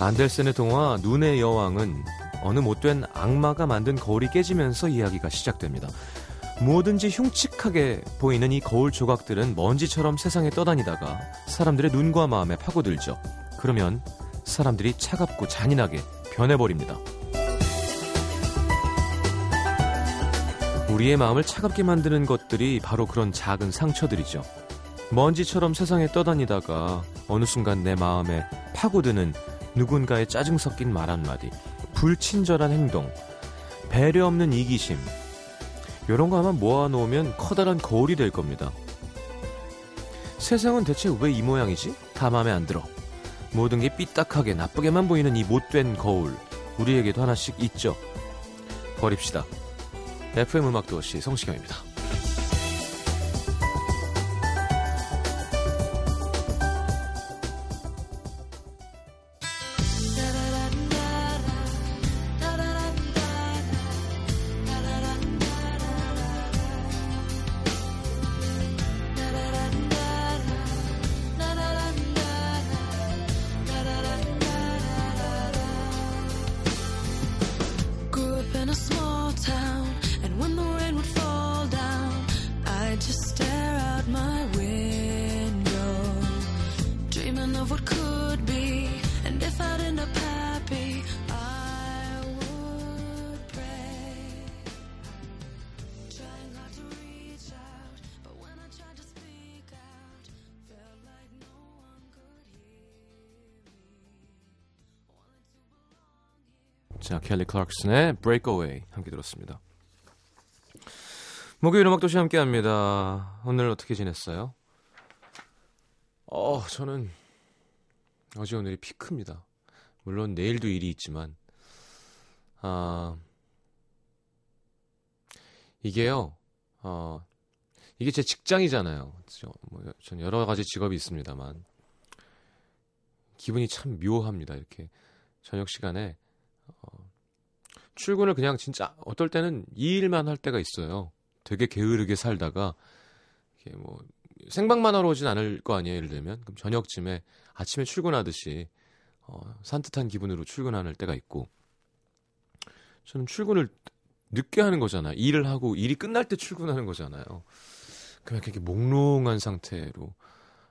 안델센의 동화 눈의 여왕은 어느 못된 악마가 만든 거울이 깨지면서 이야기가 시작됩니다. 뭐든지 흉측하게 보이는 이 거울 조각들은 먼지처럼 세상에 떠다니다가 사람들의 눈과 마음에 파고들죠. 그러면 사람들이 차갑고 잔인하게 변해버립니다. 우리의 마음을 차갑게 만드는 것들이 바로 그런 작은 상처들이죠. 먼지처럼 세상에 떠다니다가 어느 순간 내 마음에 파고드는 누군가의 짜증 섞인 말 한마디, 불친절한 행동, 배려 없는 이기심, 이런 거 아마 모아놓으면 커다란 거울이 될 겁니다. 세상은 대체 왜 이 모양이지? 다 마음에 안 들어. 모든 게 삐딱하게 나쁘게만 보이는 이 못된 거울. 우리에게도 하나씩 있죠. 버립시다. FM 음악 도시 성시경입니다. 자, 켈리 클락슨의 Breakaway 함께 들었습니다. 목요일 음악도시 함께 합니다. 오늘 어떻게 지냈어요? 어, 저는 어제 오늘이 피크입니다. 물론 내일도 일이 있지만, 아, 이게요, 어, 이게 제 직장이잖아요. 저, 뭐, 전 여러 가지 직업이 있습니다만, 기분이 참 묘합니다. 이렇게 저녁 시간에 어, 출근을 그냥 진짜 어떨 때는 이 일만 할 때가 있어요. 되게 게으르게 살다가 이게 뭐 생방만 하러 오진 않을 거 아니에요. 예를 들면 그럼 저녁쯤에 아침에 출근하듯이 어, 산뜻한 기분으로 출근하는 때가 있고 저는 출근을 늦게 하는 거잖아요. 일을 하고 일이 끝날 때 출근하는 거잖아요. 그냥 이렇게 몽롱한 상태로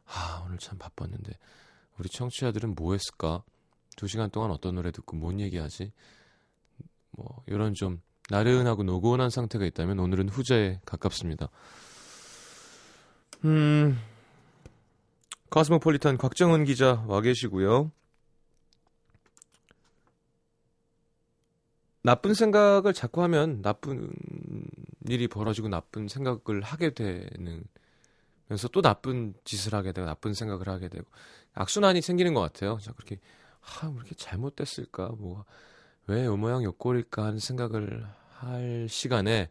아 오늘 참 바빴는데 우리 청취자들은 뭐 했을까? 두 시간 동안 어떤 노래 듣고 뭔 얘기하지? 뭐 이런 좀 나른하고 노곤한 상태가 있다면 오늘은 후자에 가깝습니다. 음, 가스모폴리탄 곽정은 기자 와 계시고요. 나쁜 생각을 자꾸 하면 나쁜 일이 벌어지고 나쁜 생각을 하게 되는 면서 또 나쁜 짓을 하게 되고 나쁜 생각을 하게 되고 악순환이 생기는 것 같아요. 자 그렇게 아, 왜 이렇게 잘못됐을까? 뭐, 왜 요 모양 요 꼴일까 하는 생각을 할 시간에,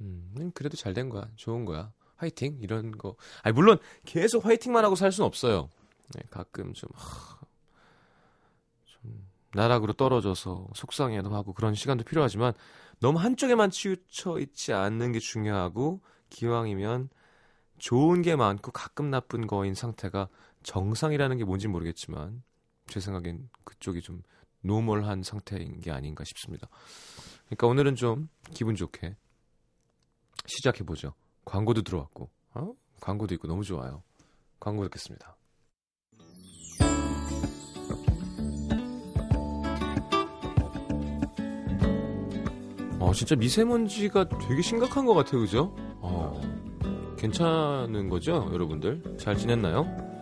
음, 그래도 잘 된 거야. 좋은 거야. 화이팅! 이런 거. 아니, 물론 계속 화이팅만 하고 살 수는 없어요. 네, 가끔 좀, 하, 좀, 나락으로 떨어져서 속상해도 하고 그런 시간도 필요하지만 너무 한쪽에만 치우쳐 있지 않는 게 중요하고 기왕이면 좋은 게 많고 가끔 나쁜 거인 상태가 정상이라는 게 뭔지 모르겠지만 제 생각엔 그쪽이 좀 normal한 상태인 게 아닌가 싶습니다. 그러니까 오늘은 좀 기분 좋게 시작해 보죠. 광고도 들어왔고, 어? 광고도 있고 너무 좋아요. 광고 듣겠습니다. 어, 진짜 미세먼지가 되게 심각한 것 같아요, 그죠? 어, 괜찮은 거죠, 여러분들? 잘 지냈나요?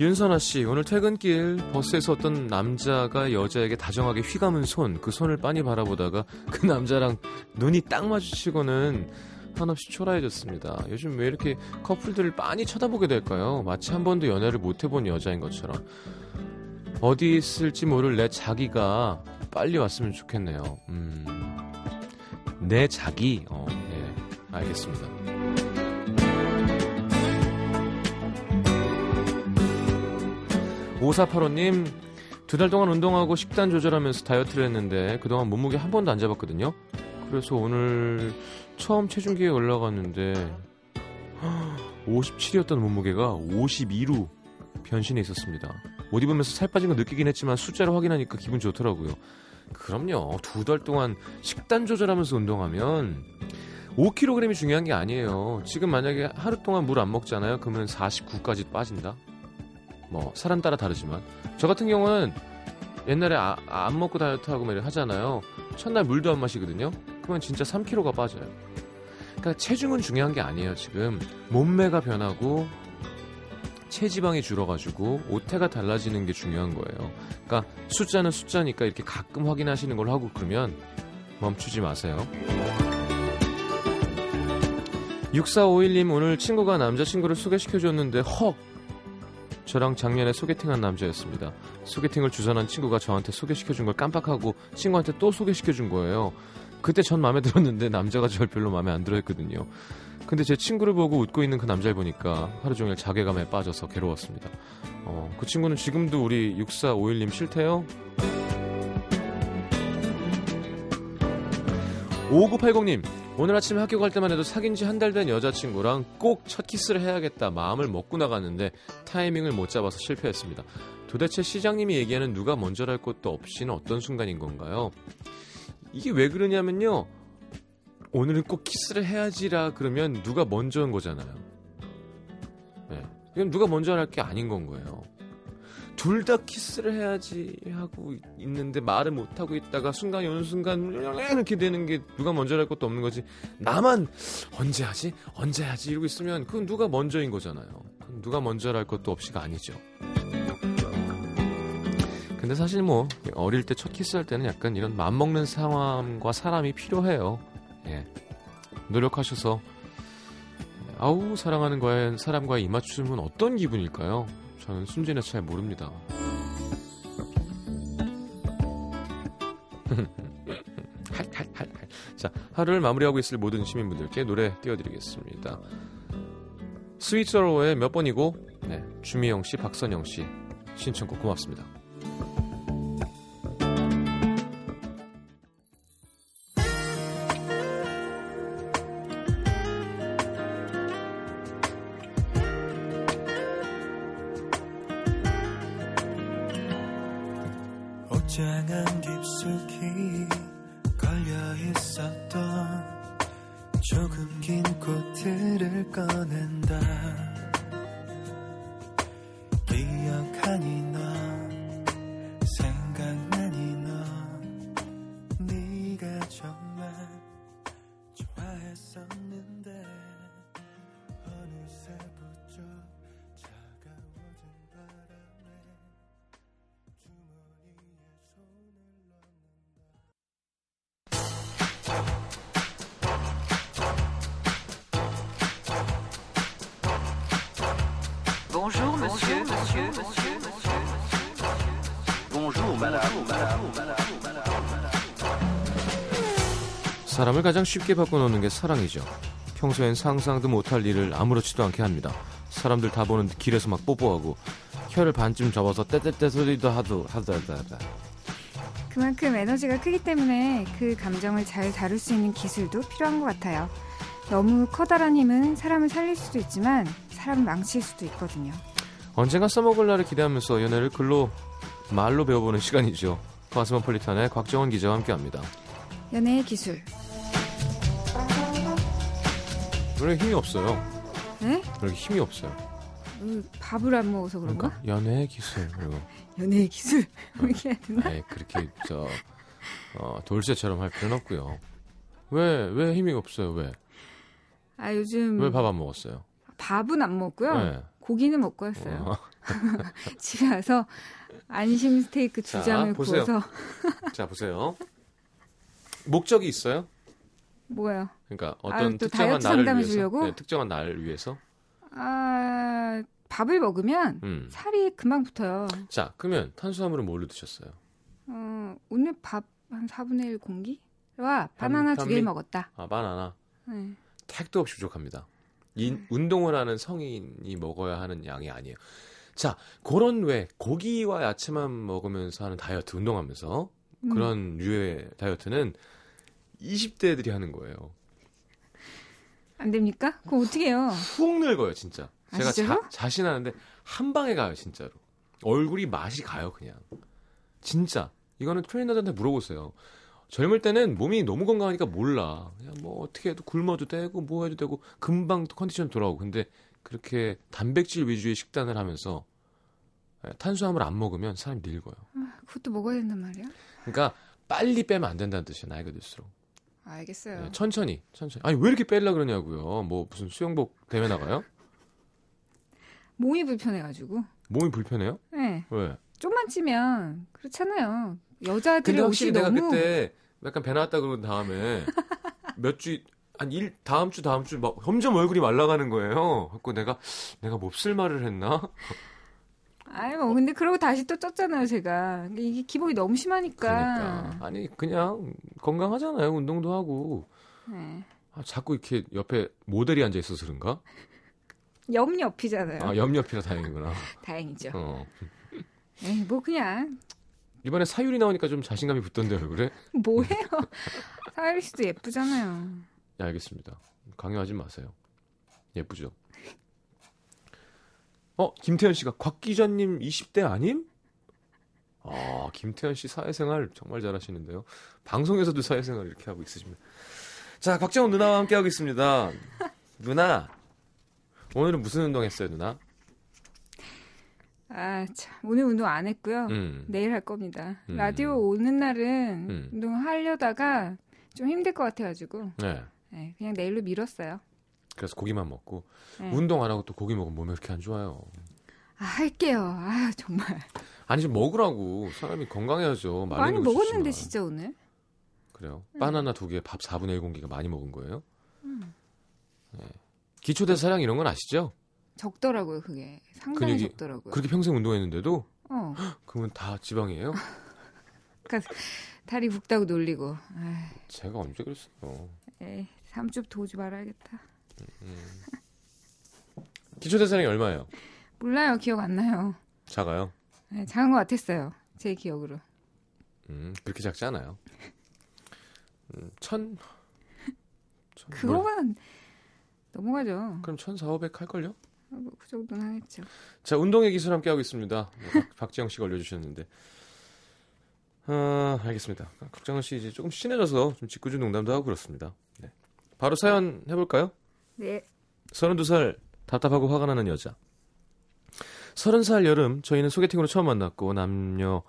윤선아 씨, 오늘 퇴근길 버스에서 어떤 남자가 여자에게 다정하게 휘감은 손, 그 손을 빤히 바라보다가 그 남자랑 눈이 딱 마주치고는 한없이 초라해졌습니다. 요즘 왜 이렇게 커플들을 빤히 쳐다보게 될까요? 마치 한 번도 연애를 못 해본 여자인 것처럼. 어디 있을지 모를 내 자기가 빨리 왔으면 좋겠네요. 음, 내 자기, 어, 예, 알겠습니다. 5485님, 두 달 동안 운동하고 식단 조절하면서 다이어트를 했는데 그동안 몸무게 한 번도 안 잡았거든요. 그래서 오늘 처음 체중계에 올라갔는데 57이었던 몸무게가 52로 변신이 있었습니다. 옷 입으면서 살 빠진 거 느끼긴 했지만 숫자를 확인하니까 기분 좋더라고요. 그럼요. 두 달 동안 식단 조절하면서 운동하면 5kg이 중요한 게 아니에요. 지금 만약에 하루 동안 물 안 먹잖아요. 그러면 49까지 빠진다. 뭐 사람 따라 다르지만 저 같은 경우는 옛날에 아, 안 먹고 다이어트 하고 말 하잖아요. 첫날 물도 안 마시거든요. 그러면 진짜 3kg가 빠져요. 그러니까 체중은 중요한 게 아니에요. 지금 몸매가 변하고 체지방이 줄어가지고 오태가 달라지는 게 중요한 거예요. 그러니까 숫자는 숫자니까 이렇게 가끔 확인하시는 걸 하고 그러면 멈추지 마세요. 6451님 오늘 친구가 남자친구를 소개시켜줬는데 헉 저랑 작년에 소개팅한 남자였습니다. 소개팅을 주선한 친구가 저한테 소개시켜준 걸 깜빡하고 친구한테 또 소개시켜준 거예요. 그때 전 마음에 들었는데 남자가 절 별로 마음에 안 들어 했거든요. 근데 제 친구를 보고 웃고 있는 그 남자를 보니까 하루 종일 자괴감에 빠져서 괴로웠습니다. 어, 그 친구는 지금도 우리 6451님 싫대요? 5980님, 오늘 아침 학교 갈 때만 해도 사귄 지 한 달 된 여자친구랑 꼭 첫 키스를 해야겠다 마음을 먹고 나갔는데 타이밍을 못 잡아서 실패했습니다. 도대체 시장님이 얘기하는 누가 먼저랄 것도 없이는 어떤 순간인 건가요? 이게 왜 그러냐면요. 오늘은 꼭 키스를 해야지라 그러면 누가 먼저 한 거잖아요. 네. 이건 누가 먼저 할 게 아닌 건 거예요. 둘 다 키스를 해야지 하고 있는데 말을 못 하고 있다가 순간이 어느 순간 이렇게 되는 게 누가 먼저 할 것도 없는 거지. 나만 언제 하지? 언제 하지? 이러고 있으면 그건 누가 먼저인 거잖아요. 누가 먼저 할 것도 없이가 아니죠. 근데 사실 뭐 어릴 때 첫 키스할 때는 약간 이런 맘먹는 상황과 사람이 필요해요. 예. 노력하셔서 아우 사랑하는 과연 사람과의 이맞춤은 어떤 기분일까요? 저는 순진해 잘 모릅니다. 자, 하루를 마무리하고 있을 모든 시민분들께 노래 띄워드리겠습니다. 스위트로의 몇 번이고, 네, 주미영 씨, 박선영 씨 신청곡 고맙습니다. 사람을 가장 쉽게 바꿔놓는 게 사랑이죠. 평소엔 상상도 못할 일을 아무렇지도 않게 합니다. 사람들 다 보는 길에서 막 뽀뽀하고 혀를 반쯤 접어서 떼떼떼 소리도 하도 하다 하다 하다. 그만큼 에너지가 크기 때문에 그 감정을 잘 다룰 수 있는 기술도 필요한 것 같아요. 너무 커다란 힘은 사람을 살릴 수도 있지만 사람을 망칠 수도 있거든요. 언젠가 써먹을 날을 기대하면서 연애를 글로 말로 배워보는 시간이죠. 가스모폴리탄의 곽정원 기자와 함께합니다. 연애의 기술. 노래 힘이 없어요. 네? 노래 힘이 없어요. 음, 밥을 안 먹어서 그런가? 그러니까 연애의 기술 그리고 연애의 기술. 이렇게 해야 되나? 아이, 그렇게 저 어, 돌쇠처럼 할 필요는 없고요. 왜 왜 힘이 없어요? 왜? 아, 요즘 왜 밥 안 먹었어요? 밥은 안 먹고요. 네. 고기는 먹고 왔어요. 어. 집에 와서 안심 스테이크 두 자, 장을 보세요. 구워서 자 보세요. 목적이 있어요? 뭐예요? 그러니까 아유, 어떤 또 특정한 날을 위해서, 주려고? 네, 특정한 날을 위해서. 아, 밥을 먹으면 음. 살이 금방 붙어요. 자, 그러면 탄수화물은 뭘로 드셨어요? 어, 오늘 밥 한 4분의 1 공기와 바나나 두? 개를 먹었다. 아, 바나나. 네. 택도 없이 부족합니다. 이 운동을 하는 성인이 먹어야 하는 양이 아니에요. 자, 그런 왜 고기와 야채만 먹으면서 하는 다이어트 운동하면서 음. 그런 류의 다이어트는 20대들이 하는 거예요. 안 됩니까? 그럼 어떻게 해요? 훅 늙어요, 진짜. 제가 아, 진짜로? 자, 자신하는데 한 방에 가요 진짜로. 얼굴이 맛이 가요 그냥. 진짜 이거는 트레이너들한테 물어보세요. 젊을 때는 몸이 너무 건강하니까 몰라. 그냥 뭐 어떻게 해도 굶어도 되고 뭐 해도 되고 금방 컨디션 돌아오고. 근데 그렇게 단백질 위주의 식단을 하면서 예, 탄수화물 안 먹으면 사람이 늙어요. 그것도 먹어야 된단 말이야? 그러니까 빨리 빼면 안 된다는 뜻이에요. 나이가 들수록. 알겠어요. 예, 천천히, 천천히. 아니 왜 이렇게 빼려 그러냐고요. 뭐 무슨 수영복 대회 나가요? 몸이 불편해가지고. 몸이 불편해요? 네. 왜? 좀만 찌면 그렇잖아요. 근데 여자들의 확실히 내가 너무 그때 약간 배 나왔다 그런 다음에 몇 주, 한 일, 다음 주, 다음 주, 막 점점 얼굴이 말라가는 거예요. 그래고 내가, 내가 몹쓸 말을 했나? 아니 뭐 근데 그러고 다시 또 쪘잖아요 제가 이게 기복이 너무 심하니까 그러니까. 아니, 그냥 건강하잖아요. 운동도 하고. 네. 아, 자꾸 이렇게 옆에 모델이 앉아 있어서 그런가? 옆옆이잖아요 아, 옆옆이라 다행이구나. 다행이죠 어. 에이 뭐 그냥 이번에 사유리 나오니까 좀 자신감이 붙던데, 얼굴에? 뭐해요 사유리 씨도 예쁘잖아요 네, 알겠습니다. 강요하지 마세요. 예쁘죠? 어, 김태현 씨가 곽 기자님 20대 아님? 아, 김태현 씨 사회생활 정말 잘하시는데요. 방송에서도 사회생활 이렇게 하고 있으십니다. 자, 박정훈 누나와 함께 하고 있습니다. 누나, 오늘은 무슨 운동 했어요, 누나? 아 참 오늘 운동 안 했고요 음, 내일 할 겁니다 음. 라디오 오는 날은 음. 운동 하려다가 좀 힘들 것 같아가지고 네. 네, 그냥 내일로 미뤘어요 그래서 고기만 먹고 네. 운동 안 하고 또 고기 먹으면 몸에 그렇게 안 좋아요. 아 할게요 아 정말 아니 좀 먹으라고 사람이 건강해야죠. 많이 먹었는데 좋지만. 진짜 오늘 그래요. 바나나 두 개, 밥 4분의 1 공기가 많이 먹은 거예요? 네. 기초대 사량 이런 건 아시죠? 적더라고요 그게 상당히 근육이 적더라고요 그렇게 평생 운동했는데도 어 그러면 다 지방이에요? 다리 붓다고 놀리고 아 제가 언제 그랬어요? 에이 삼촌 도우지 말아야겠다 기초대사량이 얼마예요? 몰라요 기억 안 나요 작아요? 네, 작은 것 같았어요 제 기억으로 음, 그렇게 작지 않아요. 음, 천, 천 뭘- 그거만 넘어가죠 그럼 천 사오백 할걸요? 뭐 그 정도는 하겠죠 자, 운동의 기술 함께 하고 있습니다. 네, 박, 박지영 씨가 올려주셨는데. 아, 알겠습니다. 박정은 씨 이제 조금 친해져서 좀 짓궂은 농담도 하고 그렇습니다. 네. 바로 사연 해볼까요? 네 32살 답답하고 화가 나는 여자. 30살 여름 저희는 소개팅으로 처음 만났고 남녀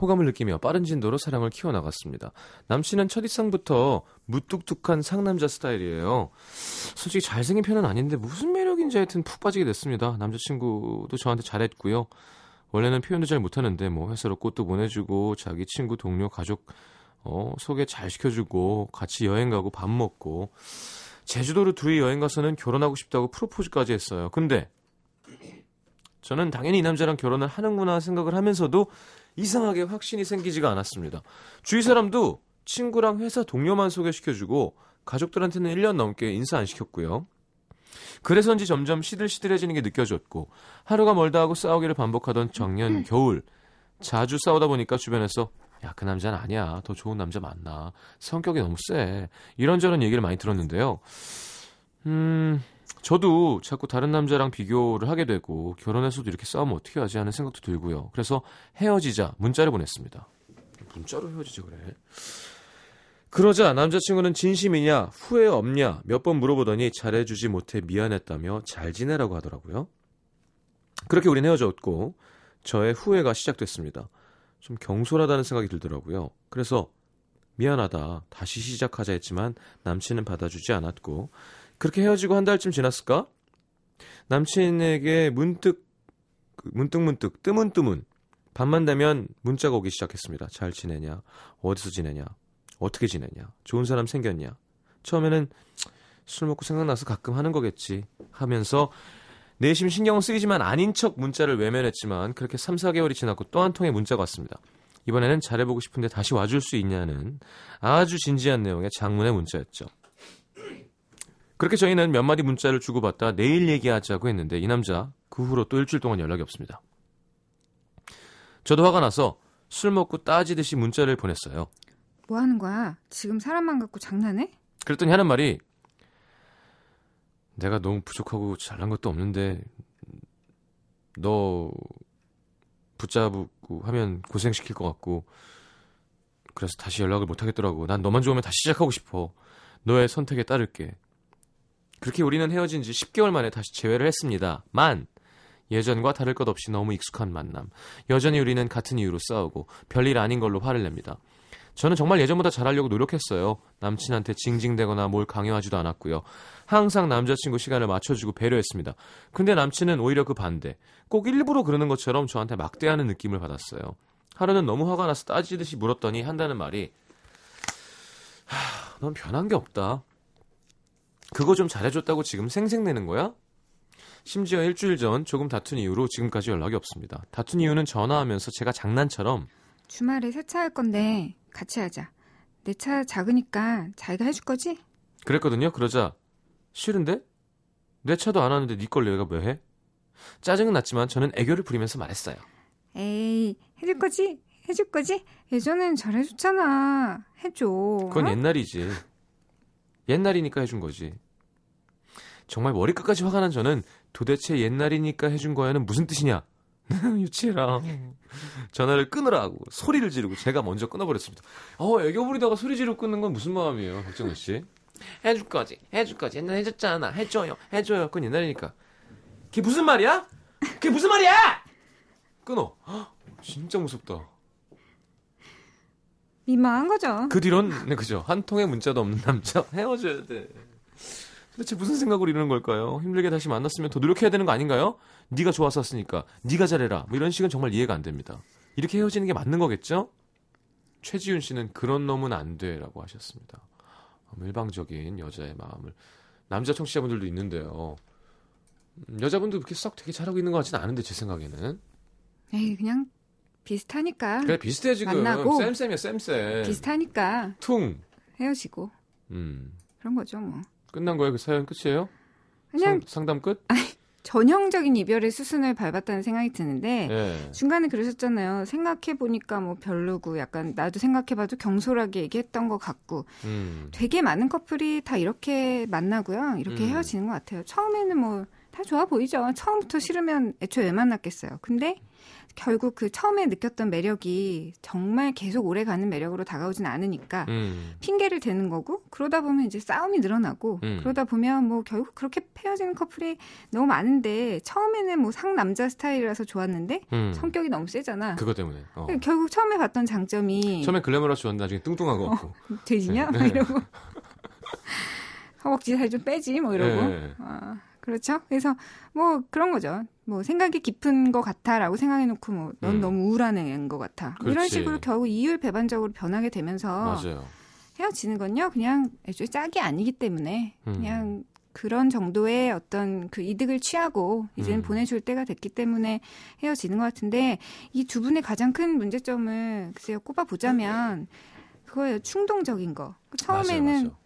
호감을 느끼며 빠른 진도로 사랑을 키워나갔습니다. 남친은 첫인상부터 무뚝뚝한 상남자 스타일이에요. 솔직히 잘생긴 편은 아닌데 무슨 매력인지 하여튼 푹 빠지게 됐습니다. 남자친구도 저한테 잘했고요. 원래는 표현도 잘 못하는데 뭐 회사로 꽃도 보내주고 자기 친구 동료 가족 어, 소개 잘 시켜주고 같이 여행 가고 밥 먹고 제주도로 둘이 여행 가서는 결혼하고 싶다고 프로포즈까지 했어요. 근데 저는 당연히 이 남자랑 결혼을 하는구나 생각을 하면서도 이상하게 확신이 생기지가 않았습니다. 주위 사람도 친구랑 회사 동료만 소개시켜주고 가족들한테는 1년 넘게 인사 안 시켰고요. 그래서인지 점점 시들시들해지는 게 느껴졌고 하루가 멀다 하고 싸우기를 반복하던 작년 겨울 자주 싸우다 보니까 주변에서 야 그 남자는 아니야 더 좋은 남자 만나 성격이 너무 세 이런저런 얘기를 많이 들었는데요. 음 저도 자꾸 다른 남자랑 비교를 하게 되고 결혼해서도 이렇게 싸우면 어떻게 하지 하는 생각도 들고요. 그래서 헤어지자 문자를 보냈습니다. 문자로 헤어지자 그래. 그러자 남자친구는 진심이냐 후회 없냐 몇 번 물어보더니 잘해주지 못해 미안했다며 잘 지내라고 하더라고요. 그렇게 우린 헤어졌고 저의 후회가 시작됐습니다. 좀 경솔하다는 생각이 들더라고요. 그래서 미안하다 다시 시작하자 했지만 남친은 받아주지 않았고 그렇게 헤어지고 한 달쯤 지났을까? 남친에게 문득 그 문득 문득 뜨문뜨문 밤만 되면 문자가 오기 시작했습니다. 잘 지내냐? 어디서 지내냐? 어떻게 지내냐? 좋은 사람 생겼냐? 처음에는 술 먹고 생각나서 가끔 하는 거겠지 하면서 내심 신경 쓰이지만 아닌 척 문자를 외면했지만 그렇게 3, 4개월이 지났고 또 한 통의 문자가 왔습니다. 이번에는 잘해보고 싶은데 다시 와줄 수 있냐는 아주 진지한 내용의 장문의 문자였죠. 그렇게 저희는 몇 마디 문자를 주고받다 내일 얘기하자고 했는데 이 남자 그 후로 또 일주일 동안 연락이 없습니다. 저도 화가 나서 술 먹고 따지듯이 문자를 보냈어요. 뭐 하는 거야 지금 사람만 갖고 장난해 그랬더니 하는 말이 내가 너무 부족하고 잘난 것도 없는데 너 붙잡고 하면 고생시킬 것 같고 그래서 다시 연락을 못 하겠더라고. 난 너만 좋으면 다시 시작하고 싶어. 너의 선택에 따를게. 그렇게 우리는 헤어진 지 10개월 만에 다시 재회를 했습니다. 만 예전과 다를 것 없이 너무 익숙한 만남. 여전히 우리는 같은 이유로 싸우고 별일 아닌 걸로 화를 냅니다. 저는 정말 예전보다 잘하려고 노력했어요. 남친한테 징징대거나 뭘 강요하지도 않았고요. 항상 남자친구 시간을 맞춰주고 배려했습니다. 근데 남친은 오히려 그 반대. 꼭 일부러 그러는 것처럼 저한테 막대하는 느낌을 받았어요. 하루는 너무 화가 나서 따지듯이 물었더니 한다는 말이 하, 넌 변한 게 없다. 그거 좀 잘해줬다고 지금 생색내는 거야? 심지어 일주일 전 조금 다툰 이후로 지금까지 연락이 없습니다. 다툰 이유는 전화하면서 제가 장난처럼 주말에 세차할 건데 같이 하자. 내 차 작으니까 자기가 해줄 거지? 그랬거든요. 그러자 싫은데? 내 차도 안 하는데 네걸 내가 왜 해? 짜증은 났지만 저는 애교를 부리면서 말했어요. 에이, 해줄 거지? 해줄 거지? 예전엔 잘해줬잖아. 해줘. 그건 어? 옛날이지. 옛날이니까 해준 거지. 정말 머리끝까지 화가 난 저는 도대체 옛날이니까 해준 거야는 무슨 뜻이냐? 유치해라. 전화를 끊으라고 소리를 지르고 제가 먼저 끊어버렸습니다. 어, 애교 부리다가 소리 지르고 끊는 건 무슨 마음이에요, 박정우 씨? 해줄 거지, 해줄 거지. 옛날에 해줬잖아. 해줘요, 해줘요. 그건 옛날이니까. 그게 무슨 말이야? 그게 무슨 말이야? 끊어. 헉, 진짜 무섭다. 민망한 거죠. 그 뒤론 네, 그죠 한 통의 문자도 없는 남자 헤어져야 돼. 도대체 무슨 생각으로 이러는 걸까요? 힘들게 다시 만났으면 더 노력해야 되는 거 아닌가요? 네가 좋았었으니까 네가 잘해라. 뭐 이런 식은 정말 이해가 안 됩니다. 이렇게 헤어지는 게 맞는 거겠죠? 최지윤 씨는 그런 놈은 안 돼라고 하셨습니다. 음, 일방적인 여자의 마음을 남자 청취자분들도 있는데요. 음, 여자분도 그렇게 썩 되게 잘하고 있는 것 같지는 않은데 제 생각에는 에이, 그냥 비슷하니까. 그래 비슷해 지금 만나고 쌤쌤이야 쌤쌤 비슷하니까 퉁 헤어지고. 음. 그런 거죠, 뭐. 끝난 거예요? 그 사연 끝이에요? 그냥 상, 상담 끝? 전형적인 이별의 수순을 밟았다는 생각이 드는데 예. 중간에 그러셨잖아요. 생각해 보니까 뭐 별로고 약간 나도 생각해봐도 경솔하게 얘기했던 것 같고 음. 되게 많은 커플이 다 이렇게 만나고요. 이렇게 음. 헤어지는 것 같아요. 처음에는 뭐 다 좋아 보이죠. 처음부터 싫으면 애초에 왜 만났겠어요. 근데 결국 그 처음에 느꼈던 매력이 정말 계속 오래 가는 매력으로 다가오진 않으니까 음. 핑계를 대는 거고 그러다 보면 이제 싸움이 늘어나고 음. 그러다 보면 뭐 결국 그렇게 헤어지는 커플이 너무 많은데 처음에는 뭐 상남자 스타일이라서 좋았는데 음. 성격이 너무 세잖아. 그거 때문에. 어. 결국 처음에 봤던 장점이 처음에 글래머러스 좋았는데 나중에 뚱뚱한 거 같고. 돼지냐? 네. 막 이러고 허벅지 살 좀 빼지 뭐 이러고 예. 아, 그렇죠. 그래서 뭐 그런 거죠. 뭐 생각이 깊은 것 같아라고 생각해놓고 뭐넌 음. 너무 우울한 애인 것 같아. 뭐 이런 그렇지. 식으로 결국 이율 배반적으로 변하게 되면서 맞아요. 헤어지는 건요 그냥 애초에 짝이 아니기 때문에 음. 그냥 그런 정도의 어떤 그 이득을 취하고 이제는 음. 보내줄 때가 됐기 때문에 헤어지는 것 같은데 이 두 분의 가장 큰 문제점을 글쎄요 꼽아 보자면 그거예요 충동적인 거그 처음에는 맞아요, 맞아요.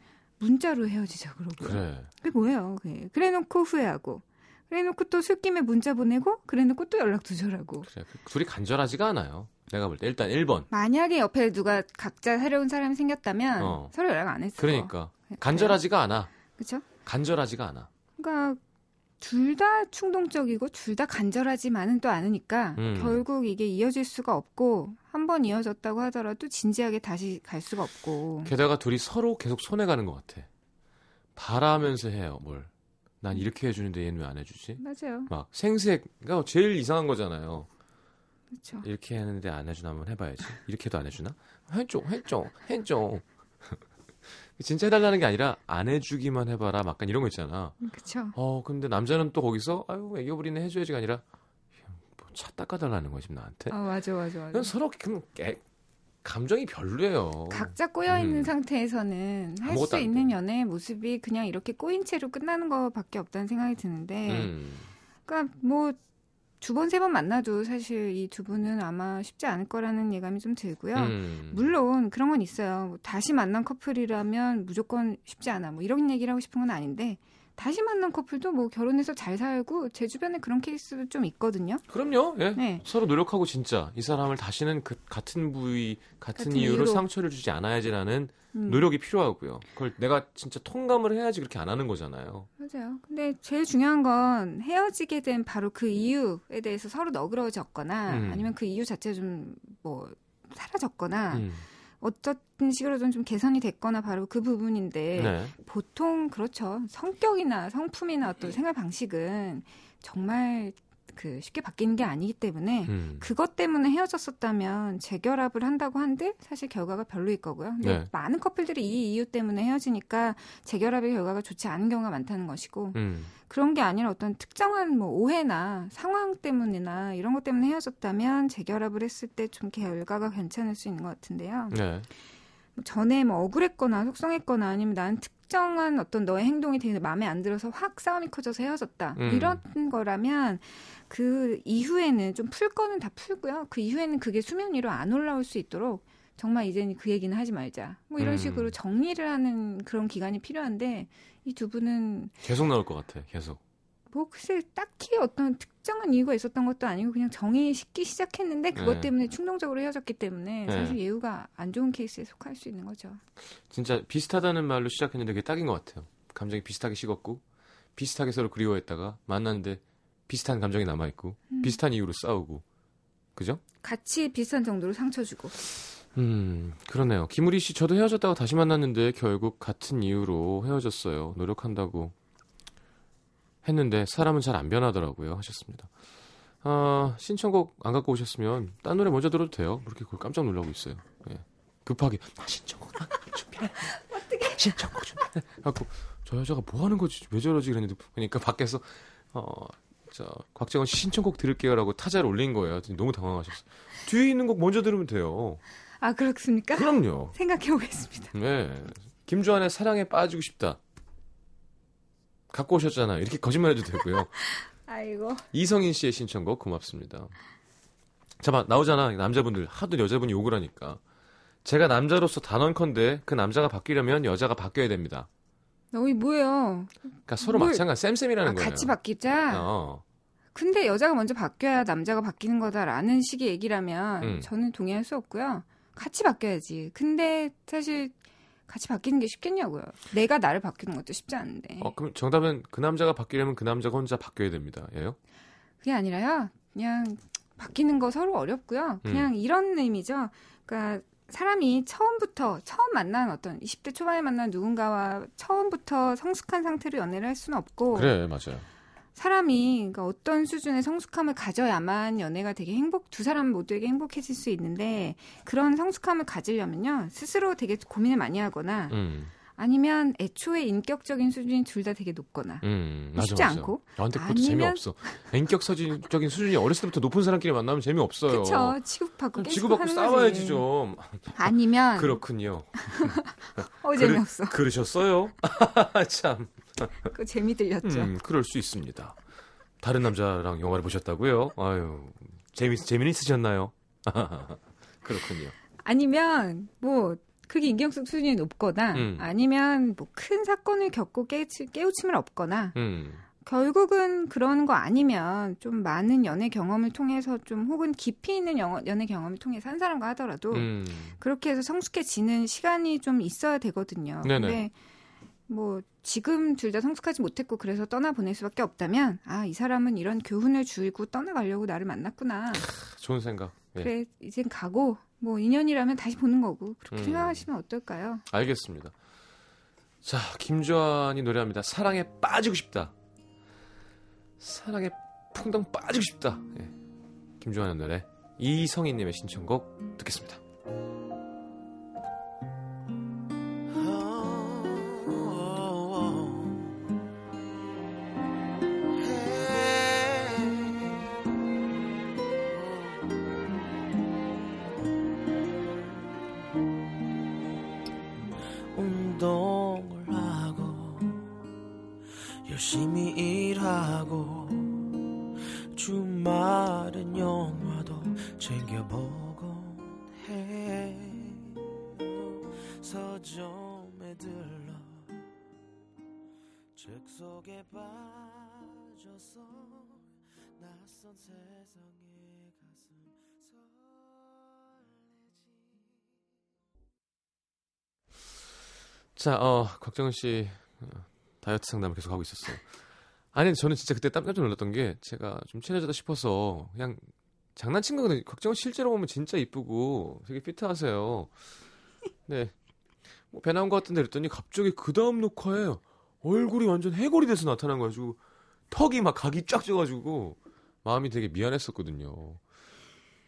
문자로 헤어지자 그러고요. 그래. 그게 뭐예요? 그게. 그래놓고 후회하고 그래놓고 또 술김에 문자 보내고 그래놓고 또 연락 두절하고 그래. 그 둘이 간절하지가 않아요. 내가 볼 때 일단 1번. 만약에 옆에 누가 각자 새로운 사람이 생겼다면 어. 서로 연락 안 했어. 그러니까 간절하지가 않아. 그렇죠? 간절하지가 않아. 그러니까 둘 다 충동적이고 둘 다 간절하지만은 또 않으니까 음. 결국 이게 이어질 수가 없고 한 번 이어졌다고 하더라도 진지하게 다시 갈 수가 없고 게다가 둘이 서로 계속 손해 가는 것 같아. 바라면서 해요, 뭘. 난 이렇게 해주는데 얘는 왜 안 해주지? 맞아요. 막 생색, 그러니까 제일 이상한 거잖아요. 그렇죠. 이렇게 하는데 안 해주나 한번 해봐야지. 이렇게도 안 해주나? 해줘, 해줘, 해줘. 진짜 해달라는 게 아니라 안 해주기만 해봐라. 막 약간 이런 거 있잖아. 그렇죠. 어, 근데 남자는 또 거기서 아유 애교 부리네 해줘야지가 아니라 뭐차 닦아달라는 거지 나한테. 아 맞아 맞아 맞아. 그냥 서로 그냥 애- 감정이 별로예요. 각자 꼬여 있는 음. 상태에서는 할수안 있는 돼. 연애의 모습이 그냥 이렇게 꼬인 채로 끝나는 것밖에 없다는 생각이 드는데, 음. 그러니까 뭐 두 번 세 번 만나도 사실 이 두 분은 아마 쉽지 않을 거라는 예감이 좀 들고요. 음. 물론 그런 건 있어요. 뭐 다시 만난 커플이라면 무조건 쉽지 않아. 뭐 이런 얘기를 하고 싶은 건 아닌데 다시 만난 커플도 뭐 결혼해서 잘 살고 제 주변에 그런 케이스도 좀 있거든요. 그럼요. 예. 네. 서로 노력하고 진짜 이 사람을 다시는 그 같은 부위 같은, 같은 이유로, 이유로. 상처를 주지 않아야지라는 음. 노력이 필요하고요. 그걸 내가 진짜 통감을 해야지 그렇게 안 하는 거잖아요. 맞아요. 근데 제일 중요한 건 헤어지게 된 바로 그 이유에 대해서 서로 너그러워졌거나 음. 아니면 그 이유 자체가 좀 뭐 사라졌거나 음. 어떤 식으로든 좀 개선이 됐거나 바로 그 부분인데 네. 보통 그렇죠. 성격이나 성품이나 어떤 생활 방식은 정말 그 쉽게 바뀌는 게 아니기 때문에 음. 그것 때문에 헤어졌었다면 재결합을 한다고 한들 사실 결과가 별로일 거고요. 근데 네. 많은 커플들이 이 이유 때문에 헤어지니까 재결합의 결과가 좋지 않은 경우가 많다는 것이고 음. 그런 게 아니라 어떤 특정한 뭐 오해나 상황 때문이나 이런 것 때문에 헤어졌다면 재결합을 했을 때 좀 결과가 괜찮을 수 있는 것 같은데요. 네. 뭐 전에 뭐 억울했거나 속상했거나 아니면 난 특정한 어떤 너의 행동이 되게 마음에 안 들어서 확 싸움이 커져서 헤어졌다. 음. 이런 거라면 그 이후에는 좀 풀 거는 다 풀고요. 그 이후에는 그게 수면 위로 안 올라올 수 있도록 정말 이제는 그 얘기는 하지 말자. 뭐 이런 음. 식으로 정리를 하는 그런 기간이 필요한데 이 두 분은 계속 나올 것 같아. 계속. 뭐 글쎄 딱히 어떤 특정한 이유가 있었던 것도 아니고 그냥 정이 식기 시작했는데 그것 네. 때문에 충동적으로 헤어졌기 때문에 네. 사실 예우가 안 좋은 케이스에 속할 수 있는 거죠. 진짜 비슷하다는 말로 시작했는데 그게 딱인 것 같아요. 감정이 비슷하게 식었고 비슷하게 서로 그리워했다가 만났는데 비슷한 감정이 남아 있고 음. 비슷한 이유로 싸우고 그죠? 같이 비슷한 정도로 상처 주고. 음 그러네요. 김우리 씨 저도 헤어졌다가 다시 만났는데 결국 같은 이유로 헤어졌어요. 노력한다고 했는데 사람은 잘 안 변하더라고요 하셨습니다. 아 신청곡 안 갖고 오셨으면 딴 노래 먼저 들어도 돼요. 그렇게 그걸 깜짝 놀라고 있어요. 예. 급하게 나 신청곡 나 준비해. 어떻게 신청곡 준비해. 갖고 저 여자가 뭐 하는 거지 왜 저러지 그랬는데 보니까 밖에서 어 저 곽재원 씨 신청곡 들을게요라고 타자를 올린 거예요. 너무 당황하셨어요. 뒤에 있는 곡 먼저 들으면 돼요. 아 그렇습니까? 그럼요. 생각해 보겠습니다. 네. 김주환의 사랑에 빠지고 싶다. 갖고 오셨잖아요. 이렇게 거짓말해도 되고요. 아이고. 이성인 씨의 신청곡 고맙습니다. 잠깐 나오잖아. 남자분들 하도 여자분이 욕을 하니까. 제가 남자로서 단언컨대 그 남자가 바뀌려면 여자가 바뀌어야 됩니다. 너희 뭐예요? 그러니까 서로 뭘- 마찬가지 쌤쌤이라는 아, 거예요. 같이 바뀌자. 어. 근데 여자가 먼저 바뀌어야 남자가 바뀌는 거다라는 식의 얘기라면 음. 저는 동의할 수 없고요. 같이 바뀌어야지. 근데 사실 같이 바뀌는 게 쉽겠냐고요. 내가 나를 바뀌는 것도 쉽지 않은데. 어, 그럼 정답은 그 남자가 바뀌려면 그 남자가 혼자 바뀌어야 됩니다. 예요? 그게 아니라요. 그냥 바뀌는 거 서로 어렵고요. 음. 그냥 이런 의미죠. 그러니까 사람이 처음부터 처음 만난 어떤 20대 초반에 만난 누군가와 처음부터 성숙한 상태로 연애를 할 수는 없고 그래, 맞아요. 사람이 그러니까 어떤 수준의 성숙함을 가져야만 연애가 되게 행복 두 사람 모두에게 행복해질 수 있는데 그런 성숙함을 가지려면요 스스로 되게 고민을 많이 하거나 음, 아니면 애초에 인격적인 수준이 둘 다 되게 높거나 음, 맞아, 쉽지 맞아. 않고. 아, 근데 그것도 아니면- 재미없어. 인격적인 수준이 어렸을 때부터 높은 사람끼리 만나면 재미없어요. 그쵸 치고받고 하는 싸워야지 거지. 좀. 아니면 그렇군요. 어 재미없어 그러셨어요? 참. 그 재미 들렸죠 음, 그럴 수 있습니다. 다른 남자랑 영화를 보셨다고요? 아유, 재미 재미는 있으셨나요? 그렇군요. 아니면 뭐 그게 인격적 수준이 높거나 음. 아니면 뭐 큰 사건을 겪고 깨우치, 깨우침을 없거나 음, 결국은 그런 거 아니면 좀 많은 연애 경험을 통해서 좀 혹은 깊이 있는 영어- 연애 경험을 통해서 한 사람과 하더라도 음, 그렇게 해서 성숙해지는 시간이 좀 있어야 되거든요. 네네. 근데 뭐 지금 둘 다 성숙하지 못했고 그래서 떠나 보낼 수밖에 없다면 아 이 사람은 이런 교훈을 주고 떠나가려고 나를 만났구나. 좋은 생각. 예, 그래 이젠 가고 뭐 인연이라면 다시 보는 거고 그렇게 음. 생각하시면 어떨까요? 알겠습니다. 자, 김주환이 노래합니다. 사랑에 빠지고 싶다. 사랑에 풍덩 빠지고 싶다. 예. 김주환의 노래 이성희님의 신청곡 듣겠습니다. 빠져서 낯선 세상에 가슴 설레지 자, 어, 곽정은 씨 어, 다이어트 상담을 계속 하고 있었어요. 아니, 저는 진짜 그때 깜짝 놀랐던 게 제가 좀 친해졌다 싶어서 그냥 장난친 거거든요. 곽정은 실제로 보면 진짜 이쁘고 되게 피트하세요. 네. 뭐 배 나온 것 같은데 그랬더니 갑자기 그 다음 녹화에 얼굴이 완전 해골이 돼서 나타난 거야. 가지고 턱이 막 각이 쫙 져가지고 마음이 되게 미안했었거든요.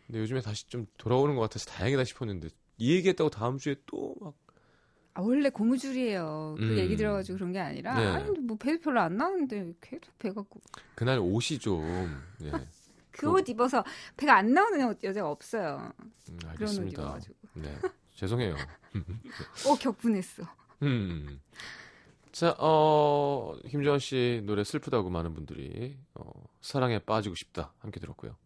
근데 요즘에 다시 좀 돌아오는 것 같아서 다행이다 싶었는데 이 얘기했다고 다음 주에 또막 아, 원래 고무줄이에요. 그 음. 얘기 들어가지고 그런 게 아니라 네. 아니 뭐 배도 별로 안 나오는데 계속 배가 고- 그날 옷이 좀 예. 그옷 입어서 배가 안 나오는 여- 여자가 없어요. 음, 그런 옷 알겠습니다. 입어가지고. 네. 죄송해요. 어 격분했어. 음. 자, 어, 김조한 씨 노래 슬프다고 많은 분들이, 어, 사랑에 빠지고 싶다. 함께 들었고요.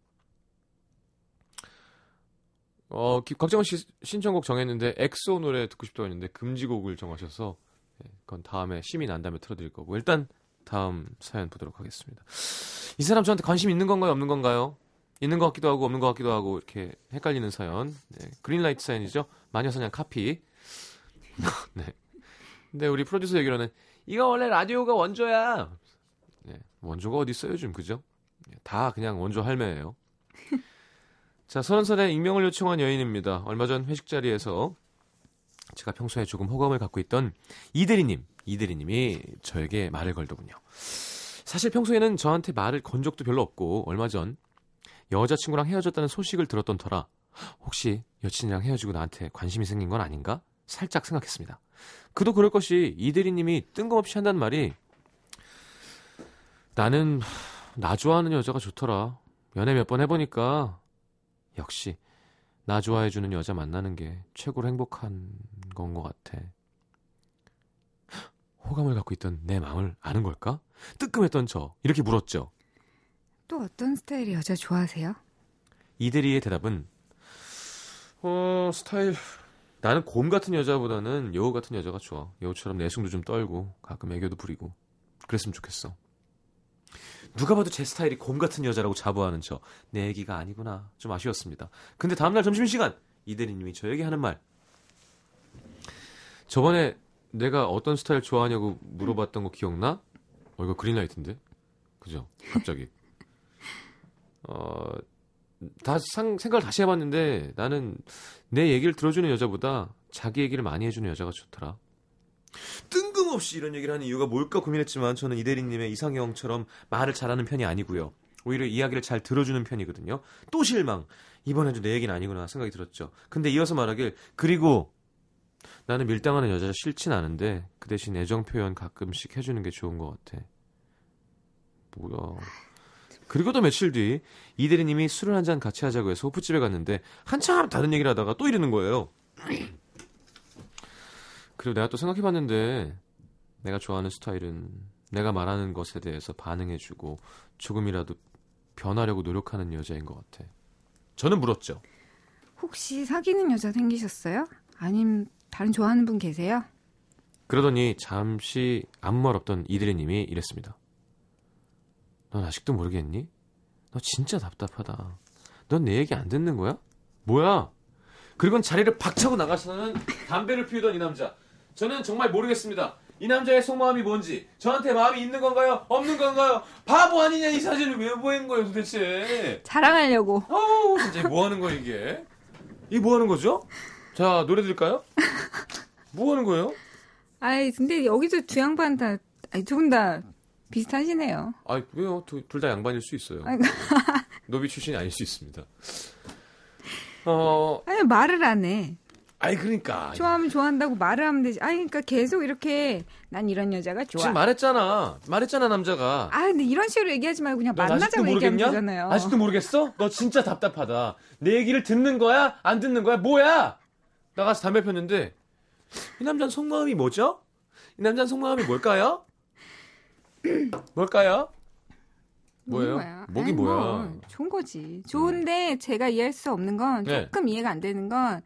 어, 기- 곽정은 씨 신청곡 정했는데, 엑소 노래 듣고 싶다고 했는데, 금지곡을 정하셔서, 예, 그건 다음에 심의 난 다음에 틀어드릴 거고, 일단, 다음 사연 보도록 하겠습니다. 이 사람 저한테 관심 있는 건가요? 없는 건가요? 있는 것 같기도 하고, 없는 것 같기도 하고, 이렇게 헷갈리는 사연. 네, 그린라이트 사연이죠. 마녀사냥 카피. 네. 근데 우리 프로듀서 얘기로는 이거 원래 라디오가 원조야. 네, 원조가 어디 있어요, 요즘 그죠? 네, 다 그냥 원조 할매예요. 자, 서른 살에 익명을 요청한 여인입니다. 얼마 전 회식 자리에서 제가 평소에 조금 호감을 갖고 있던 이대리님, 이대리님이 저에게 말을 걸더군요. 사실 평소에는 저한테 말을 건 적도 별로 없고 얼마 전 여자친구랑 헤어졌다는 소식을 들었던 터라 혹시 여친이랑 헤어지고 나한테 관심이 생긴 건 아닌가? 살짝 생각했습니다. 그도 그럴 것이 이대리님이 뜬금없이 한다는 말이 나는 나 좋아하는 여자가 좋더라. 연애 몇 번 해보니까 역시 나 좋아해주는 여자 만나는 게 최고로 행복한 건 것 같아. 호감을 갖고 있던 내 마음을 아는 걸까? 뜨끔했던 저 이렇게 물었죠. 또 어떤 스타일의 여자 좋아하세요? 이대리의 대답은 어 스타일 나는 곰 같은 여자보다는 여우 같은 여자가 좋아. 여우처럼 내숭도 좀 떨고 가끔 애교도 부리고 그랬으면 좋겠어. 누가 봐도 제 스타일이 곰 같은 여자라고 자부하는 저 내 얘기가 아니구나. 좀 아쉬웠습니다. 근데 다음날 점심시간! 이대리님이 저에게 하는 말. 저번에 내가 어떤 스타일 좋아하냐고 물어봤던 거 기억나? 어 이거 그린라이트인데? 그죠? 갑자기. 어 다 생각을 다시 해봤는데 나는 내 얘기를 들어주는 여자보다 자기 얘기를 많이 해주는 여자가 좋더라. 뜬금없이 이런 얘기를 하는 이유가 뭘까 고민했지만 저는 이대리님의 이상형처럼 말을 잘하는 편이 아니고요. 오히려 이야기를 잘 들어주는 편이거든요. 또 실망. 이번에도 내 얘기는 아니구나 생각이 들었죠. 근데 이어서 말하길 그리고 나는 밀당하는 여자 싫진 않은데 그 대신 애정 표현 가끔씩 해주는 게 좋은 것 같아. 뭐야. 그리고 또 며칠 뒤 이대리님이 술을 한 잔 같이 하자고 해서 호프집에 갔는데 한참 다른 얘기를 하다가 또 이러는 거예요. 그리고 내가 또 생각해봤는데 내가 좋아하는 스타일은 내가 말하는 것에 대해서 반응해주고 조금이라도 변하려고 노력하는 여자인 것 같아. 저는 물었죠. 혹시 사귀는 여자 생기셨어요? 아님 다른 좋아하는 분 계세요? 그러더니 잠시 말 없던 이대리님이 이랬습니다. 넌 아직도 모르겠니? 너 진짜 답답하다. 넌 내 얘기 안 듣는 거야? 뭐야? 그리고 자리를 박차고 나가서는 담배를 피우던 이 남자. 저는 정말 모르겠습니다. 이 남자의 속마음이 뭔지, 저한테 마음이 있는 건가요? 없는 건가요? 바보 아니냐, 이 사진을 왜 보인 거예요, 도대체? 자랑하려고. 어우, 진짜 뭐 하는 거야, 이게? 이게 뭐 하는 거죠? 자, 노래 들을까요? 뭐 하는 거예요? 아이 근데 여기서 두 양반 다 아니 두분다 비슷하시네요. 아 왜요? 둘 다 양반일 수 있어요. 노비 출신이 아닐 수 있습니다. 어, 아니 말을 안 해. 아이 그러니까 좋아하면 좋아한다고 말을 하면 되지. 아니 그러니까 계속 이렇게 난 이런 여자가 좋아. 지금 말했잖아. 말했잖아 남자가. 아 근데 이런 식으로 얘기하지 말고 그냥 만나자고 얘기하면 모르겠냐? 되잖아요. 아직도 모르겠어? 너 진짜 답답하다. 내 얘기를 듣는 거야? 안 듣는 거야? 뭐야? 나가서 담배 폈는데 이 남자는 속마음이 뭐죠? 이 남자는 속마음이 뭘까요? 뭘까요? 뭐예요? 뭐야? 목이 뭐야? 뭐, 좋은 거지. 좋은데 제가 이해할 수 없는 건 네. 조금 이해가 안 되는 건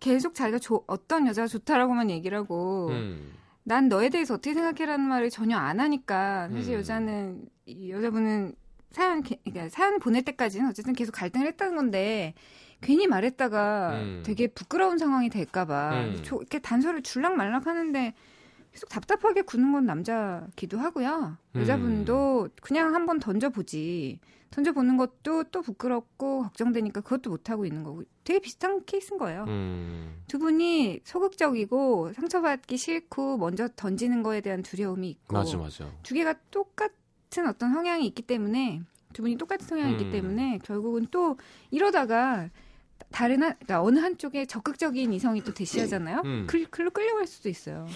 계속 자기가 조- 어떤 여자가 좋다라고만 얘기를 하고 음. 난 너에 대해서 어떻게 생각해라는 말을 전혀 안 하니까 사실 음. 여자는 이 여자분은 사연 게- 그러니까 사연 보낼 때까지는 어쨌든 계속 갈등을 했다는 건데 괜히 말했다가 음. 되게 부끄러운 상황이 될까봐 음. 조- 이렇게 단서를 줄락말락 하는데 계속 답답하게 구는 건 남자기도 하고요. 음. 여자분도 그냥 한번 던져보지. 던져보는 것도 또 부끄럽고 걱정되니까 그것도 못하고 있는 거고 되게 비슷한 케이스인 거예요. 음. 두 분이 소극적이고 상처받기 싫고 먼저 던지는 거에 대한 두려움이 있고 맞아, 맞아. 두 개가 똑같은 어떤 성향이 있기 때문에 두 분이 똑같은 성향이 음. 있기 때문에 결국은 또 이러다가 다른 한 그러니까 어느 한쪽에 적극적인 이성이 또 대시하잖아요. 음. 글, 글로 끌려갈 수도 있어요.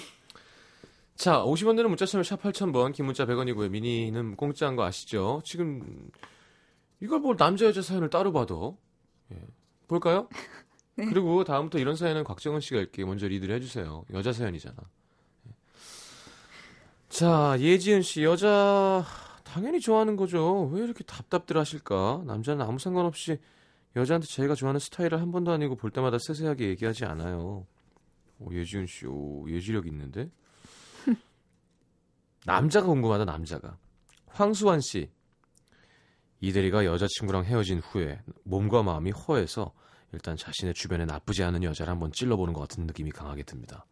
자, 50원 드는 문자 참여 샵 8000번, 긴 문자 100원이고요. 미니는 공짜인 거 아시죠? 지금 이걸 뭐 남자 여자 사연을 따로 봐도 예. 볼까요? 네. 그리고 다음부터 이런 사연은 곽정은 씨가 이렇게 먼저 리드를 해주세요. 여자 사연이잖아. 예. 자, 예지은 씨 여자 당연히 좋아하는 거죠. 왜 이렇게 답답들 하실까? 남자는 아무 상관없이 여자한테 자기가 좋아하는 스타일을 한 번도 아니고 볼 때마다 세세하게 얘기하지 않아요. 오, 예지은 씨, 오, 예지력 있는데? 남자가 궁금하다, 남자가. 황수환 씨. 이대리가 여자친구랑 헤어진 후에 몸과 마음이 허해서 일단 자신의 주변에 나쁘지 않은 여자를 한번 찔러보는 것 같은 느낌이 강하게 듭니다.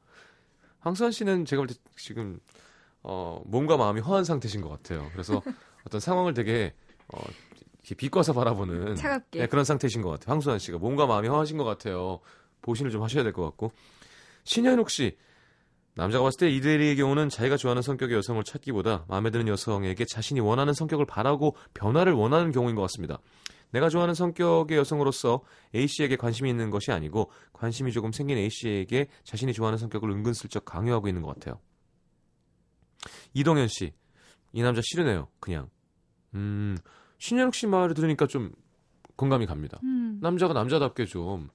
황수환 씨는 제가 볼 때 지금 어, 몸과 마음이 허한 상태신 것 같아요. 그래서 어떤 상황을 되게 어, 비꼬아서 바라보는 차갑게. 네, 그런 상태신 것 같아요. 황수환 씨가 몸과 마음이 허하신 것 같아요. 보신을 좀 하셔야 될 것 같고 신현욱 씨 남자가 봤을 때 이대리의 경우는 자기가 좋아하는 성격의 여성을 찾기보다 마음에 드는 여성에게 자신이 원하는 성격을 바라고 변화를 원하는 경우인 것 같습니다. 내가 좋아하는 성격의 여성으로서 A씨에게 관심이 있는 것이 아니고 관심이 조금 생긴 A씨에게 자신이 좋아하는 성격을 은근슬쩍 강요하고 있는 것 같아요. 이동현 씨, 이 남자 싫으네요. 그냥. 음, 신현욱 씨 말을 들으니까 좀 공감이 갑니다. 음. 남자가 남자답게 좀,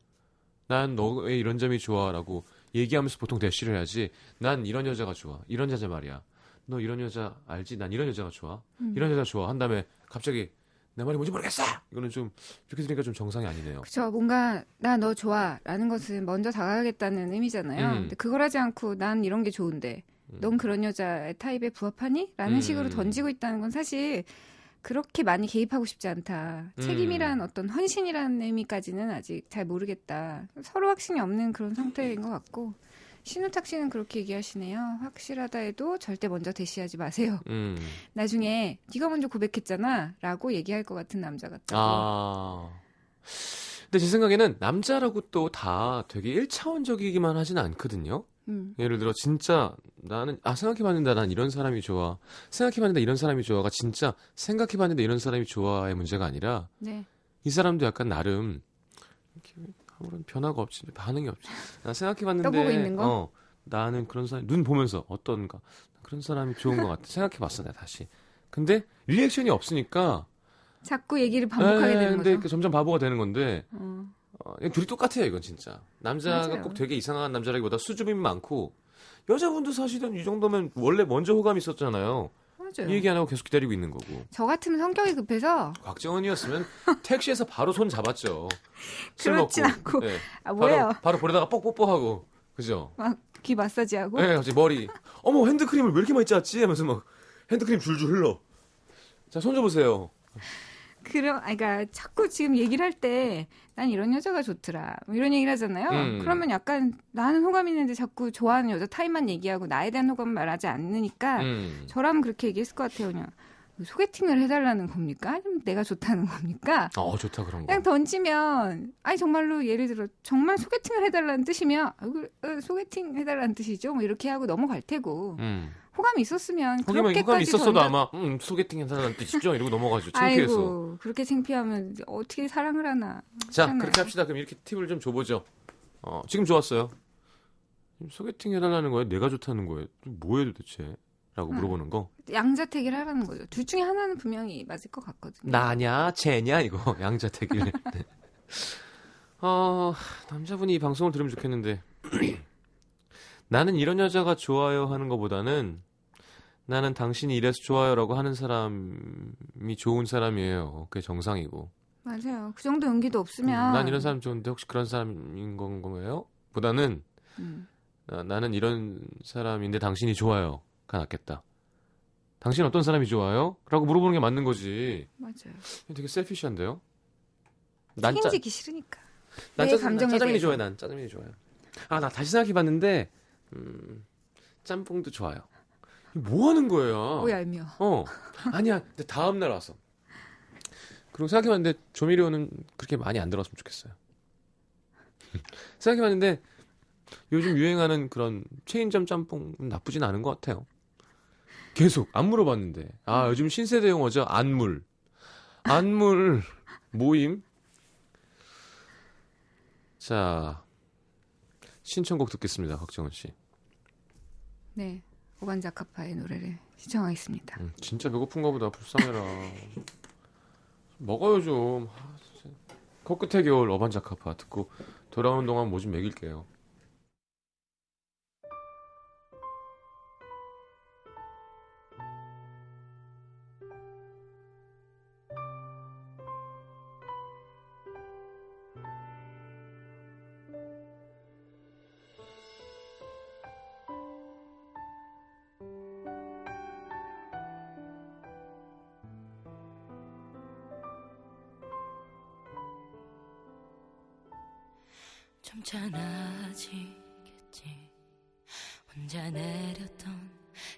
난 너의 이런 점이 좋아라고 얘기하면서 보통 대시를 해야지. 난 이런 여자가 좋아. 이런 여자 말이야. 너 이런 여자 알지? 난 이런 여자가 좋아. 음. 이런 여자 좋아. 한 다음에 갑자기 내 말이 뭔지 모르겠어! 이거는 좀, 이렇게 들으니까 좀 정상이 아니네요. 그쵸. 뭔가, 나 너 좋아라는 것은 먼저 다가가겠다는 의미잖아요. 음. 근데 그걸 하지 않고 난 이런 게 좋은데, 음. 넌 그런 여자의 타입에 부합하니? 라는 음. 식으로 던지고 있다는 건 사실 그렇게 많이 개입하고 싶지 않다. 음. 책임이란 어떤 헌신이라는 의미까지는 아직 잘 모르겠다. 서로 확신이 없는 그런 상태인 것 같고. 신우탁 씨는 그렇게 얘기하시네요. 확실하다 해도 절대 먼저 대시하지 마세요. 음. 나중에 네가 먼저 고백했잖아 라고 얘기할 것 같은 남자 같다고. 아. 근데 제 생각에는 남자라고 또 다 되게 1차원적이기만 하진 않거든요. 음. 예를 들어 진짜 나는 아 생각해봤는데 난 이런 사람이 좋아 생각해봤는데 이런 사람이 좋아가 진짜 생각해봤는데 이런 사람이 좋아의 문제가 아니라 네. 이 사람도 약간 나름 이렇게 아무런 변화가 없지 반응이 없지 나 생각해봤는데 떠보고 있는 거? 어, 나는 그런 사람 눈 보면서 어떤가 그런 사람이 좋은 것 같아 생각해봤어 내가 다시 근데 리액션이 없으니까 자꾸 얘기를 반복하게 에, 되는 근데 거죠. 점점 바보가 되는 건데 어. 어, 둘이 똑같아요, 이건 진짜. 남자가 맞아요. 꼭 되게 이상한 남자라기보다 수줍음이 많고, 여자분도 사실은 이 정도면 원래 먼저 호감이 있었잖아요. 맞아요. 이 얘기 안 하고 계속 기다리고 있는 거고. 저 같으면 성격이 급해서 곽정은이었으면 택시에서 바로 손 잡았죠. 술 그렇진 먹고. 않고. 네. 아 뭐예요? 바로, 바로 볼에다가 뻑뻑뻑하고. 그죠? 막 귀 마사지하고 네, 갑자기 머리. 어머, 핸드크림을 왜 이렇게 많이 짰지? 하면서 막 핸드크림 줄줄 흘러. 자, 손 줘보세요. 그럼 아 그러니까 자꾸 지금 얘기를 할 때 난 이런 여자가 좋더라 뭐 이런 얘기를 하잖아요. 음. 그러면 약간 나는 호감 있는데 자꾸 좋아하는 여자 타입만 얘기하고 나에 대한 호감 말하지 않으니까 음. 저라면 그렇게 얘기했을 것 같아요. 그냥 소개팅을 해달라는 겁니까? 아니면 내가 좋다는 겁니까? 어, 좋다, 그런 거. 그냥 던지면 아니 정말로 예를 들어 정말 소개팅을 해달라는 뜻이면 아, 그, 어, 소개팅 해달라는 뜻이죠. 뭐 이렇게 하고 넘어갈 테고 음. 호감이 있었으면 그렇게까지 호감이 있었어도 던져- 아마, 음, 소개팅 괜찮다는 뜻이죠? 이러고 넘어가죠. 창피해서. 아이고 그렇게 창피하면 어떻게 사랑을 하나? 자, 하나요? 그렇게 합시다. 그럼 이렇게 팁을 좀 줘보죠. 어, 지금 좋았어요. 소개팅 해달라는 거예요? 내가 좋다는 거예요? 뭐예요 도대체? 라고 음. 물어보는 거. 양자택일 하라는 거죠. 둘 중에 하나는 분명히 맞을 것 같거든요. 나냐, 쟤냐, 이거. 양자택일. 네. 어, 남자분이 이 방송을 들으면 좋겠는데. 나는 이런 여자가 좋아요 하는 것보다는 나는 당신이 이래서 좋아요라고 하는 사람이 좋은 사람이에요. 그게 정상이고. 맞아요. 그 정도 용기도 음, 없으면 난 이런 사람 좋은데 혹시 그런 사람인 건가요? 보다는 음. 나, 나는 이런 사람인데 당신이 좋아요가 낫겠다. 당신 어떤 사람이 좋아요? 라고 물어보는 게 맞는 거지. 맞아요. 되게 셀피시한데요? 난 짜, 책임지기 싫으니까. 난내 짜, 짜장면이. 좋아요. 난 짜장면이 좋아요. 아, 나 다시 생각해봤는데, 음, 짬뽕도 좋아요. 뭐 하는 거예요? 오 얄미워. 어. 아니야. 근데 다음날 와서. 그리고 생각해봤는데, 조미료는 그렇게 많이 안 들었으면 좋겠어요. 생각해봤는데, 요즘 유행하는 그런 체인점 짬뽕은 나쁘진 않은 것 같아요. 계속, 안 물어봤는데. 아, 요즘 신세대 용어죠? 안물. 안물 모임? 자, 신청곡 듣겠습니다, 박정은 씨. 네. 오반자카파의 노래를 시청하겠습니다. 음, 진짜 배고픈가 보다 불쌍해라 먹어요 좀. 코끝의 겨울 어반자카파 듣고 돌아오는 동안 뭐 좀 먹일게요 좀 많아지겠지. 혼자 내렸던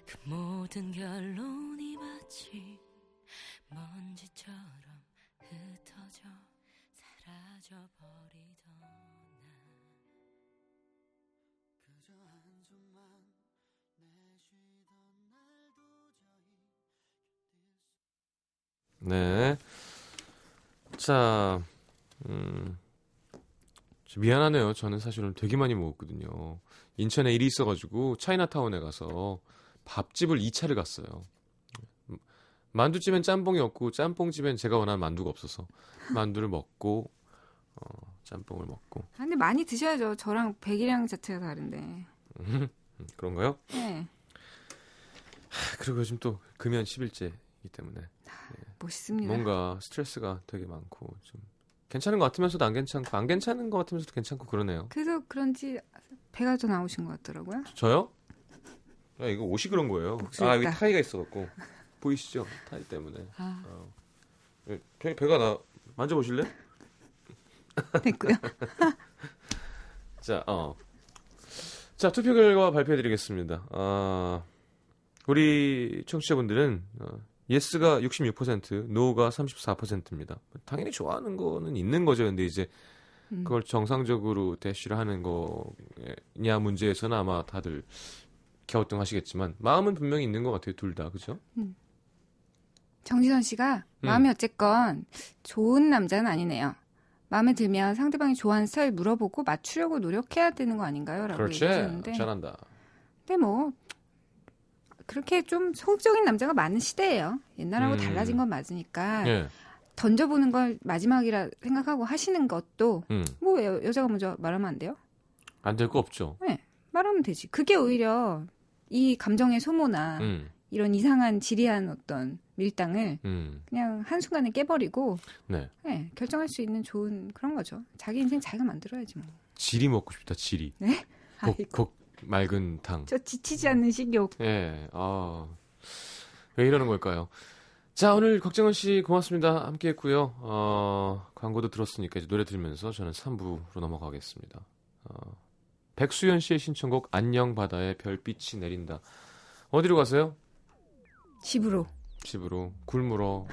그 모든 결론이 마치 먼지처럼 흩어져 사라져버리던 나. 그저 한 숨만 내쉬던 날 도저히 네. 자, 음, 저 미안하네요. 저는 사실은 되게 많이 먹었거든요. 인천에 일이 있어가지고 차이나타운에 가서 밥집을 2차를 갔어요. 음, 만두집엔 짬뽕이 없고 짬뽕집엔 제가 원하는 만두가 없어서 만두를 먹고 어, 짬뽕을 먹고 아, 근데 많이 드셔야죠. 저랑 백이랑 자체가 다른데. 음, 그런가요? 네. 아, 그리고 요즘 또 금연 10일째이기 때문에 멋있습니다. 뭔가 스트레스가 되게 많고 좀 괜찮은 것 같으면서도 안 괜찮고 안 괜찮은 것 같으면서도 괜찮고 그러네요. 그래서 그런지 배가 더 나오신 것 같더라고요. 저요? 아, 이거 옷이 그런 거예요. 복수했다. 아 여기 타이가 있어갖고 보이시죠? 타이 때문에. 아, 어. 예, 배, 배가 나 만져보실래? 됐고요. 자, 어. 자 투표 결과 발표해드리겠습니다. 아, 우리 청취자분들은 어, yes가 66%, no가 34%입니다. 당연히 좋아하는 거는 있는 거죠. 근데 이제 음. 그걸 정상적으로 대쉬를 하는 거냐 문제에서는 아마 다들 갸우뚱하시겠지만 마음은 분명히 있는 것 같아요. 둘 다 그죠? 정진원 씨가 음. 마음이 어쨌건 좋은 남자는 아니네요. 마음에 들면 상대방이 좋아하는 스타일 물어보고 맞추려고 노력해야 되는 거 아닌가요? 라고 그렇지. 얘기하셨는데 잘한다. 근데 뭐 그렇게 좀 소극적인 남자가 많은 시대예요. 옛날하고 음. 달라진 건 맞으니까 예. 던져보는 걸 마지막이라 생각하고 하시는 것도 음. 뭐 여, 여자가 먼저 말하면 안 돼요? 안 될 거 없죠. 말하면 되지. 그게 오히려 이 감정의 소모나 음. 이런 이상한 지리한 어떤 밀당을 음. 그냥 한순간에 깨버리고 네. 네, 결정할 수 있는 좋은 그런 거죠. 자기 인생 자기가 만들어야지 뭐. 지리 먹고 싶다. 지리. 네? 곡, 아이고, 곡 맑은 탕. 저 지치지 않는 식욕. 예. 아. 왜 이러는 걸까요? 자, 오늘 걱정은 씨 고맙습니다. 함께 했고요. 어, 광고도 들었으니까 이제 노래 들으면서 저는 3부로 넘어가겠습니다. 어, 백수연 씨의 신청곡 안녕 바다에 별빛이 내린다. 어디로 가세요? 집으로. 집으로 굴물어.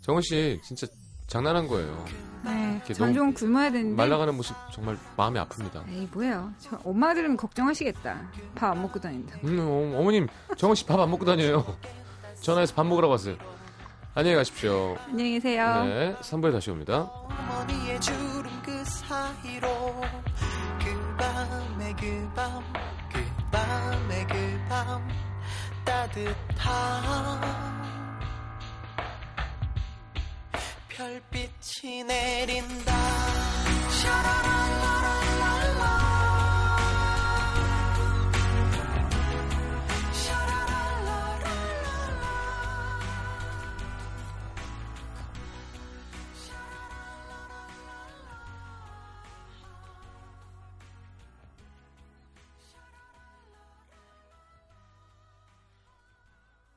정은 씨 진짜 장난한 거예요. 네, 이렇게 전 너무 좀 굶어야 되는데. 말라가는 모습 정말 마음이 아픕니다. 에이 뭐예요? 저 엄마가 들으면 걱정하시겠다. 밥 안 먹고 다닌다. 음, 어, 어머님 정은 씨밥 안 먹고 다녀요. 전화해서 밥 먹으라고 왔어요. 안녕히 가십시오. 안녕히 계세요. 네, 3부에 다시 옵니다. 어머니의 주름 그 사이로 그 밤에 그밤그 밤에 그밤 따뜻한 별빛이 내린다. 샤라랄라